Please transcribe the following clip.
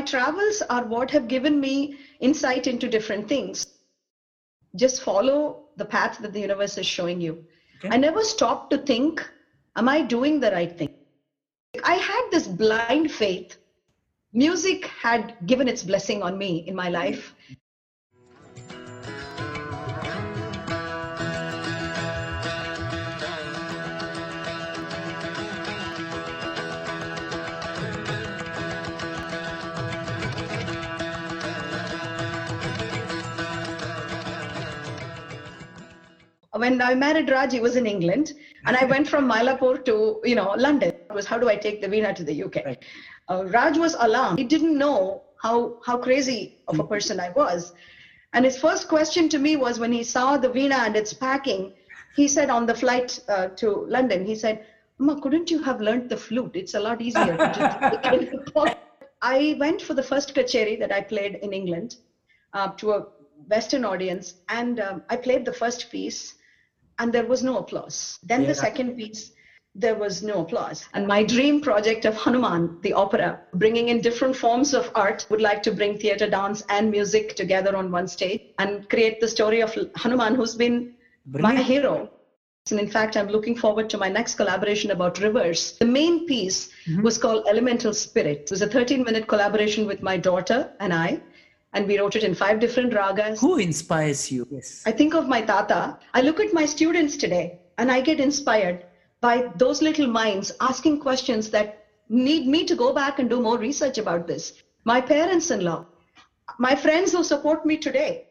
travels are what have given me insight into different things. Just follow the path that the universe is showing you. Okay. I never stopped to think, am I doing the right thing? I had this blind faith. Music had given its blessing on me in my life. When I married Raj, he was in England, and I went from Mylapore to you know London. It was how do I take the Veena to the UK? Right. Uh, Raj was alarmed. He didn't know how how crazy of a hmm. person I was, and his first question to me was when he saw the Veena and its packing. He said on the flight uh, to London, he said, "Mama, couldn't you have learned the flute? It's a lot easier." I went for the first kacheri that I played in England uh, to a Western audience, and um, I played the first piece and there was no applause. Then yeah. the second piece, there was no applause. And my dream project of Hanuman, the opera, bringing in different forms of art, would like to bring theater, dance, and music together on one stage and create the story of Hanuman, who's been Brilliant. my hero. And in fact, I'm looking forward to my next collaboration about rivers. The main piece mm-hmm. was called Elemental Spirit. It was a 13 minute collaboration with my daughter and I and we wrote it in five different ragas. Who inspires you? Yes. I think of my tata. I look at my students today and I get inspired by those little minds asking questions that need me to go back and do more research about this. My parents in law, my friends who support me today,